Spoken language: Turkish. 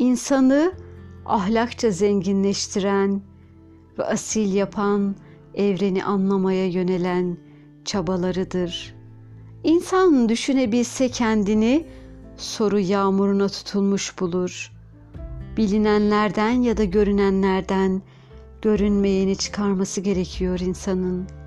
insanı ahlakça zenginleştiren ve asil yapan evreni anlamaya yönelen çabalarıdır. İnsan düşünebilse kendini soru yağmuruna tutulmuş bulur. Bilinenlerden ya da görünenlerden görünmeyeni çıkarması gerekiyor insanın.''